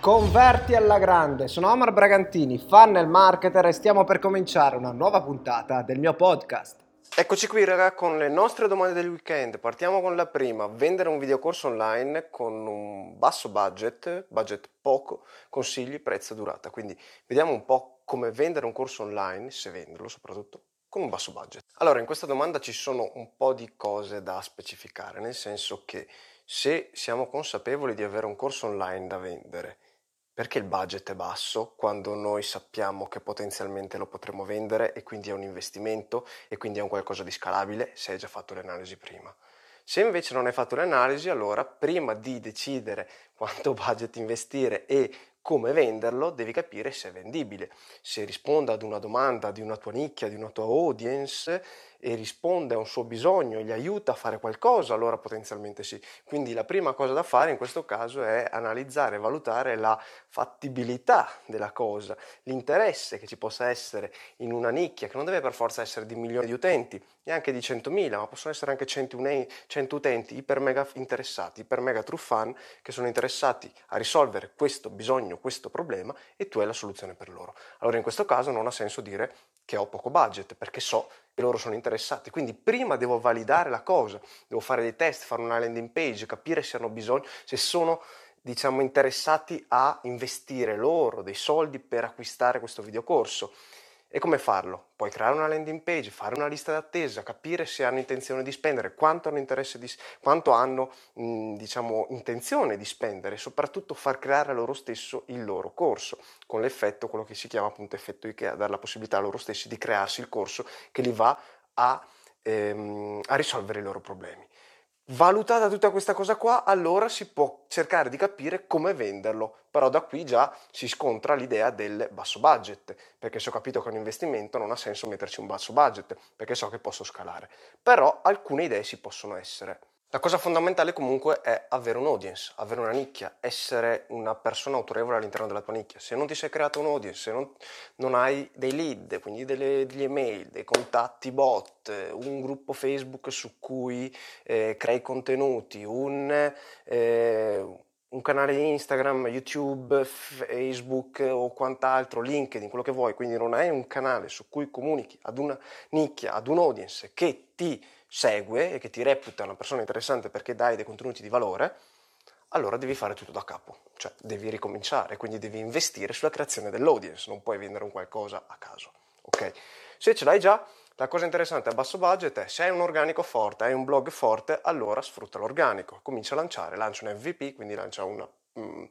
Converti alla grande, sono Omar Bragantini, funnel marketer e stiamo per cominciare una nuova puntata del mio podcast. Eccoci qui raga con le nostre domande del weekend, partiamo con la prima, vendere un videocorso online con un basso budget, budget poco, consigli, prezzo, durata, quindi vediamo un po' come vendere un corso online, se venderlo soprattutto, con un basso budget. Allora in questa domanda ci sono un po' di cose da specificare, nel senso che se siamo consapevoli di avere un corso online da vendere, perché il budget è basso quando noi sappiamo che potenzialmente lo potremo vendere e quindi è un investimento e quindi è un qualcosa di scalabile se hai già fatto le analisi prima. Se invece non hai fatto le analisi, allora prima di decidere quanto budget investire e come venderlo, devi capire se è vendibile, se risponde ad una domanda di una tua nicchia, di una tua audience e risponde a un suo bisogno gli aiuta a fare qualcosa, allora potenzialmente sì. Quindi la prima cosa da fare in questo caso è analizzare valutare la fattibilità della cosa, l'interesse che ci possa essere in una nicchia, che non deve per forza essere di milioni di utenti, neanche di 100.000, ma possono essere anche 100 utenti iper mega interessati, iper mega true fan, che sono interessati a risolvere questo bisogno, questo problema e tu hai la soluzione per loro. Allora in questo caso non ha senso dire che ho poco budget, perché so che loro sono interessati. Quindi prima devo validare la cosa, devo fare dei test, fare una landing page, capire se hanno bisogno, se sono diciamo interessati a investire loro dei soldi per acquistare questo videocorso. E come farlo? Puoi creare una landing page, fare una lista d'attesa, capire se hanno intenzione di spendere, quanto hanno, di, quanto hanno mh, diciamo, intenzione di spendere e soprattutto far creare a loro stesso il loro corso, con l'effetto, quello che si chiama appunto effetto IKEA, dare la possibilità a loro stessi di crearsi il corso che li va a, ehm, a risolvere i loro problemi. Valutata tutta questa cosa qua, allora si può cercare di capire come venderlo, però da qui già si scontra l'idea del basso budget, perché se ho capito che è un investimento non ha senso metterci un basso budget, perché so che posso scalare. Però alcune idee si possono essere. La cosa fondamentale comunque è avere un audience, avere una nicchia, essere una persona autorevole all'interno della tua nicchia. Se non ti sei creato un audience, se non, non hai dei lead, quindi delle, degli email, dei contatti bot, un gruppo Facebook su cui eh, crei contenuti, un, eh, un canale Instagram, YouTube, Facebook o quant'altro, LinkedIn, quello che vuoi, quindi non hai un canale su cui comunichi ad una nicchia, ad un audience che ti segue e che ti reputa una persona interessante perché dai dei contenuti di valore, allora devi fare tutto da capo, cioè devi ricominciare, quindi devi investire sulla creazione dell'audience, non puoi vendere un qualcosa a caso. Ok? Se ce l'hai già, la cosa interessante a basso budget è se hai un organico forte, hai un blog forte, allora sfrutta l'organico, comincia a lanciare, lancia un MVP, quindi lancia una, mm,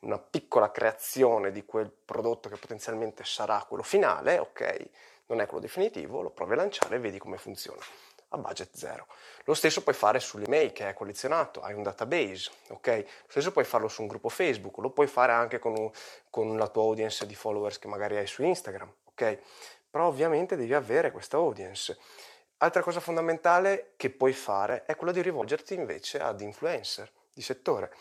una piccola creazione di quel prodotto che potenzialmente sarà quello finale, ok? Non è quello definitivo, lo provi a lanciare e vedi come funziona a budget zero. Lo stesso puoi fare sull'email che è collezionato, hai un database, ok? Lo stesso puoi farlo su un gruppo Facebook, lo puoi fare anche con, un, con la tua audience di followers che magari hai su Instagram, ok? Però ovviamente devi avere questa audience. Altra cosa fondamentale che puoi fare è quella di rivolgerti invece ad influencer di settore.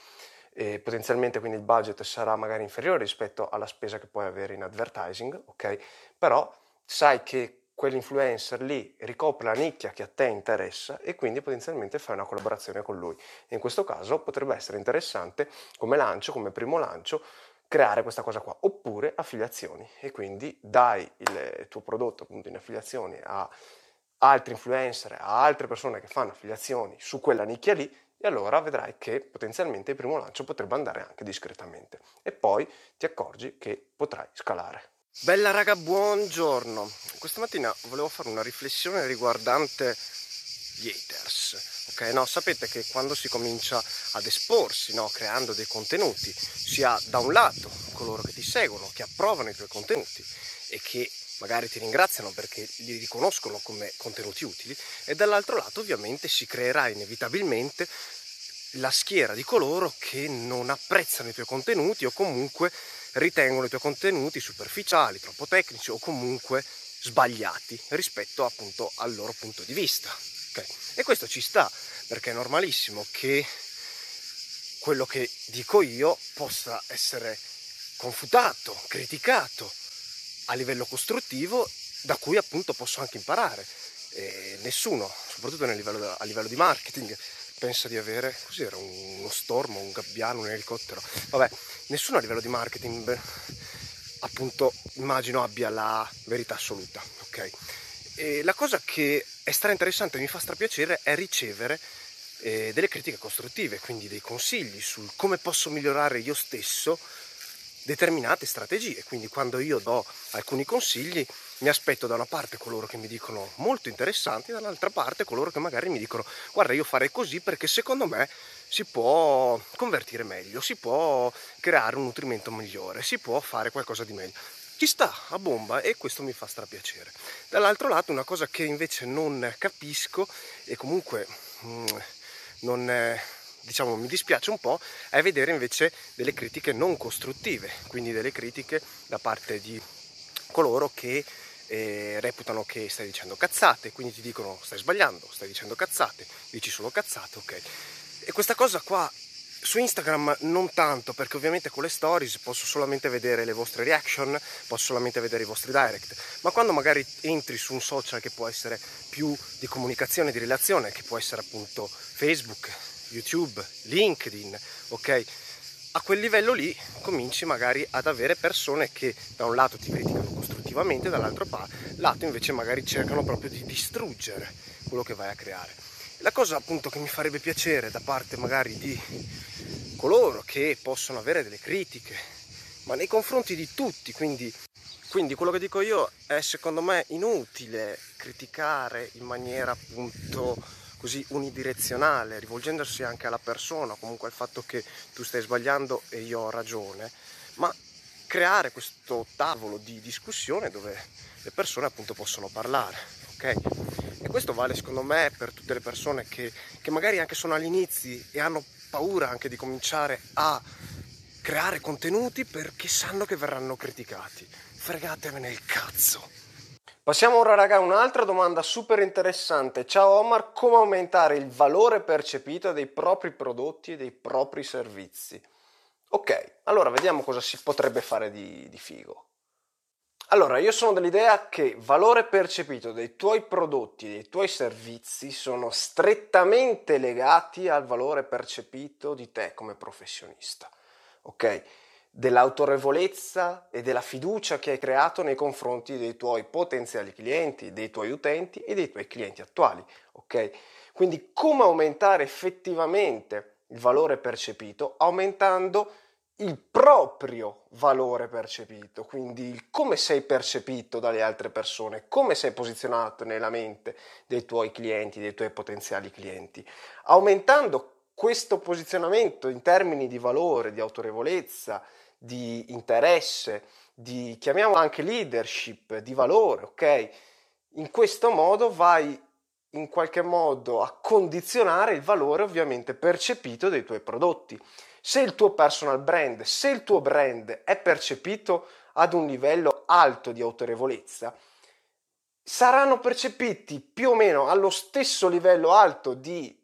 E potenzialmente quindi il budget sarà magari inferiore rispetto alla spesa che puoi avere in advertising, ok? Però sai che quell'influencer lì ricopre la nicchia che a te interessa e quindi potenzialmente fai una collaborazione con lui. In questo caso potrebbe essere interessante come lancio, come primo lancio, creare questa cosa qua, oppure affiliazioni e quindi dai il tuo prodotto appunto in affiliazioni a altri influencer, a altre persone che fanno affiliazioni su quella nicchia lì e allora vedrai che potenzialmente il primo lancio potrebbe andare anche discretamente e poi ti accorgi che potrai scalare. Bella raga, buongiorno. Questa mattina volevo fare una riflessione riguardante gli haters. Ok, no, sapete che quando si comincia ad esporsi, no, creando dei contenuti, si ha da un lato coloro che ti seguono, che approvano i tuoi contenuti e che magari ti ringraziano perché li riconoscono come contenuti utili, e dall'altro lato ovviamente si creerà inevitabilmente la schiera di coloro che non apprezzano i tuoi contenuti o comunque ritengono i tuoi contenuti superficiali, troppo tecnici o comunque sbagliati rispetto appunto al loro punto di vista. Okay? E questo ci sta, perché è normalissimo che quello che dico io possa essere confutato, criticato a livello costruttivo, da cui appunto posso anche imparare. E nessuno, soprattutto livello, a livello di marketing, pensa di avere, cos'era, uno stormo, un gabbiano, un elicottero, vabbè, nessuno a livello di marketing appunto immagino abbia la verità assoluta, ok? E la cosa che è stra interessante e mi fa strapiacere è ricevere eh, delle critiche costruttive, quindi dei consigli sul come posso migliorare io stesso determinate strategie. Quindi quando io do alcuni consigli mi aspetto da una parte coloro che mi dicono molto interessanti, dall'altra parte coloro che magari mi dicono guarda io farei così perché secondo me si può convertire meglio, si può creare un nutrimento migliore, si può fare qualcosa di meglio. Ci sta a bomba e questo mi fa strapiacere. Dall'altro lato una cosa che invece non capisco e comunque mm, non... È, diciamo mi dispiace un po' è vedere invece delle critiche non costruttive, quindi delle critiche da parte di coloro che eh, reputano che stai dicendo cazzate, quindi ti dicono stai sbagliando, stai dicendo cazzate, dici solo cazzate, ok. E questa cosa qua su Instagram non tanto, perché ovviamente con le stories posso solamente vedere le vostre reaction, posso solamente vedere i vostri direct, ma quando magari entri su un social che può essere più di comunicazione, di relazione, che può essere appunto Facebook, YouTube, LinkedIn, ok? A quel livello lì cominci magari ad avere persone che da un lato ti criticano costruttivamente, dall'altro lato invece magari cercano proprio di distruggere quello che vai a creare. La cosa appunto che mi farebbe piacere da parte magari di coloro che possono avere delle critiche, ma nei confronti di tutti, quindi, quindi quello che dico io è secondo me inutile criticare in maniera appunto così unidirezionale, rivolgendosi anche alla persona, comunque al fatto che tu stai sbagliando e io ho ragione, ma creare questo tavolo di discussione dove le persone appunto possono parlare, ok? E questo vale secondo me per tutte le persone che, che magari anche sono agli inizi e hanno paura anche di cominciare a creare contenuti perché sanno che verranno criticati. Fregatevene il cazzo! Passiamo ora raga a un'altra domanda super interessante. Ciao Omar, come aumentare il valore percepito dei propri prodotti e dei propri servizi? Ok, allora vediamo cosa si potrebbe fare di, di figo. Allora, io sono dell'idea che valore percepito dei tuoi prodotti e dei tuoi servizi sono strettamente legati al valore percepito di te come professionista. Ok? Dell'autorevolezza e della fiducia che hai creato nei confronti dei tuoi potenziali clienti, dei tuoi utenti e dei tuoi clienti attuali. Ok? Quindi come aumentare effettivamente il valore percepito aumentando il proprio valore percepito, quindi come sei percepito dalle altre persone, come sei posizionato nella mente dei tuoi clienti, dei tuoi potenziali clienti, aumentando questo posizionamento in termini di valore, di autorevolezza, di interesse, di chiamiamolo anche leadership, di valore, ok? In questo modo vai in qualche modo a condizionare il valore ovviamente percepito dei tuoi prodotti. Se il tuo personal brand, se il tuo brand è percepito ad un livello alto di autorevolezza, saranno percepiti più o meno allo stesso livello alto di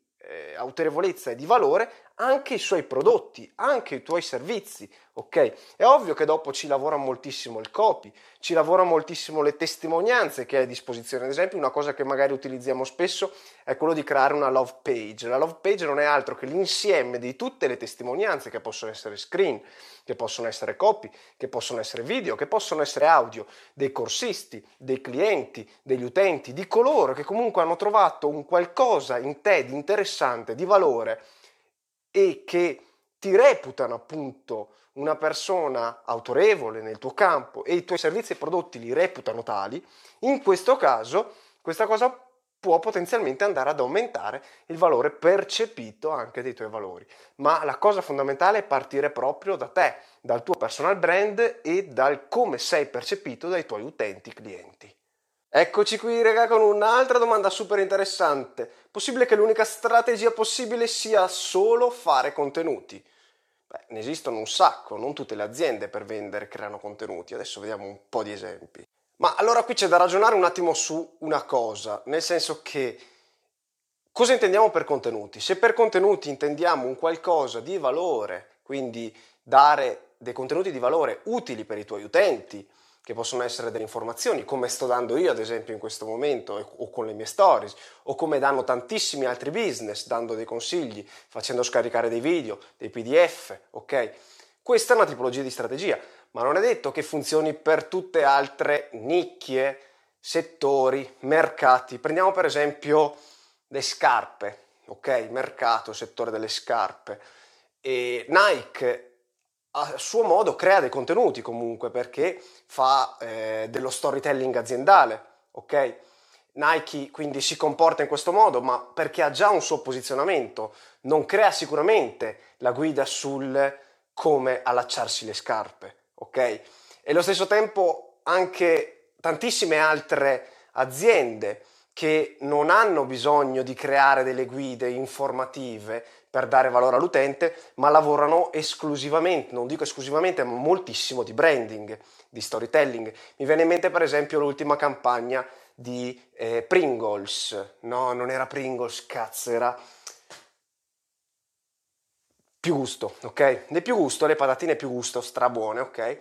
autorevolezza e di valore anche i suoi prodotti, anche i tuoi servizi, ok? È ovvio che dopo ci lavora moltissimo il copy, ci lavora moltissimo le testimonianze che hai a disposizione. Ad esempio, una cosa che magari utilizziamo spesso è quello di creare una love page. La love page non è altro che l'insieme di tutte le testimonianze che possono essere screen, che possono essere copy, che possono essere video, che possono essere audio, dei corsisti, dei clienti, degli utenti, di coloro che comunque hanno trovato un qualcosa in te di interessante, di valore e che ti reputano appunto una persona autorevole nel tuo campo e i tuoi servizi e prodotti li reputano tali, in questo caso questa cosa può potenzialmente andare ad aumentare il valore percepito anche dei tuoi valori. Ma la cosa fondamentale è partire proprio da te, dal tuo personal brand e dal come sei percepito dai tuoi utenti clienti. Eccoci qui raga con un'altra domanda super interessante. Possibile che l'unica strategia possibile sia solo fare contenuti? Beh, ne esistono un sacco, non tutte le aziende per vendere creano contenuti, adesso vediamo un po' di esempi. Ma allora qui c'è da ragionare un attimo su una cosa, nel senso che cosa intendiamo per contenuti? Se per contenuti intendiamo un qualcosa di valore, quindi dare dei contenuti di valore utili per i tuoi utenti, che possono essere delle informazioni, come sto dando io ad esempio in questo momento, o con le mie stories, o come danno tantissimi altri business, dando dei consigli, facendo scaricare dei video, dei PDF, ok? Questa è una tipologia di strategia, ma non è detto che funzioni per tutte altre nicchie, settori, mercati. Prendiamo per esempio le scarpe, ok? Mercato, settore delle scarpe. E Nike a suo modo crea dei contenuti comunque perché fa eh, dello storytelling aziendale, ok? Nike quindi si comporta in questo modo, ma perché ha già un suo posizionamento, non crea sicuramente la guida sul come allacciarsi le scarpe, ok? E allo stesso tempo anche tantissime altre aziende che non hanno bisogno di creare delle guide informative per dare valore all'utente, ma lavorano esclusivamente, non dico esclusivamente, ma moltissimo di branding, di storytelling. Mi viene in mente per esempio l'ultima campagna di eh, Pringles, no, non era Pringles, cazzo, era più gusto, ok? Le più gusto, le patatine più gusto, strabuone, ok?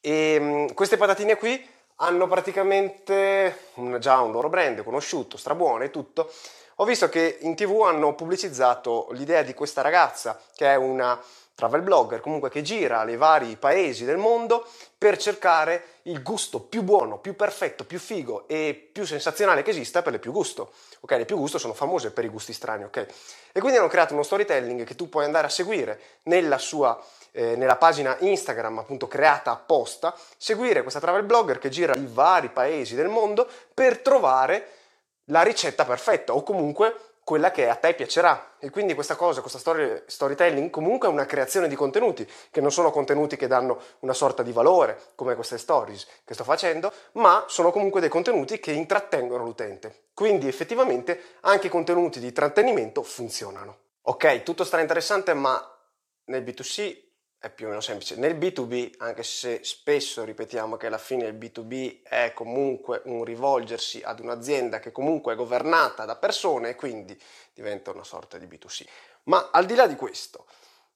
E mh, queste patatine qui hanno praticamente un, già un loro brand conosciuto, strabuone e tutto. Ho visto che in tv hanno pubblicizzato l'idea di questa ragazza che è una travel blogger, comunque che gira nei vari paesi del mondo per cercare il gusto più buono, più perfetto, più figo e più sensazionale che esista per le più gusto. Ok, le più gusto sono famose per i gusti strani, ok? E quindi hanno creato uno storytelling che tu puoi andare a seguire nella sua eh, nella pagina Instagram appunto creata apposta, seguire questa travel blogger che gira i vari paesi del mondo per trovare la ricetta perfetta o comunque quella che a te piacerà. E quindi questa cosa, questa story, storytelling comunque è una creazione di contenuti, che non sono contenuti che danno una sorta di valore, come queste stories che sto facendo, ma sono comunque dei contenuti che intrattengono l'utente. Quindi effettivamente anche i contenuti di intrattenimento funzionano. Ok, tutto sarà interessante, ma nel B2C è più o meno semplice. Nel B2B, anche se spesso ripetiamo che alla fine il B2B è comunque un rivolgersi ad un'azienda che comunque è governata da persone e quindi diventa una sorta di B2C. Ma al di là di questo,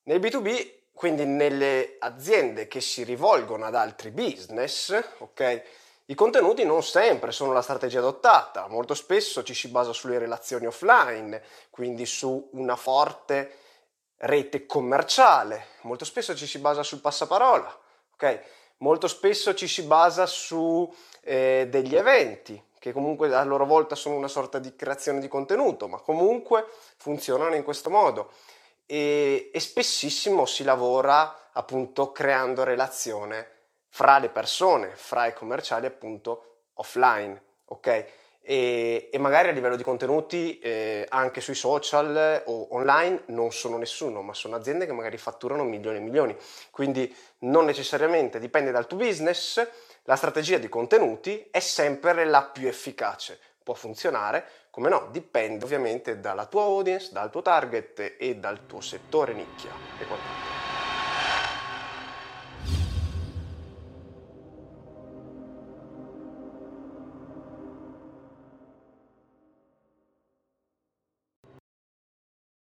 nel B2B, quindi nelle aziende che si rivolgono ad altri business, ok? I contenuti non sempre sono la strategia adottata, molto spesso ci si basa sulle relazioni offline, quindi su una forte rete commerciale, molto spesso ci si basa sul passaparola, ok? Molto spesso ci si basa su eh, degli eventi che comunque a loro volta sono una sorta di creazione di contenuto, ma comunque funzionano in questo modo e, e spessissimo si lavora appunto creando relazione fra le persone, fra i commerciali appunto offline, ok? E, e magari a livello di contenuti eh, anche sui social o online non sono nessuno, ma sono aziende che magari fatturano milioni e milioni. Quindi non necessariamente dipende dal tuo business, la strategia di contenuti è sempre la più efficace. Può funzionare, come no, dipende ovviamente dalla tua audience, dal tuo target e dal tuo settore nicchia e quant'altro.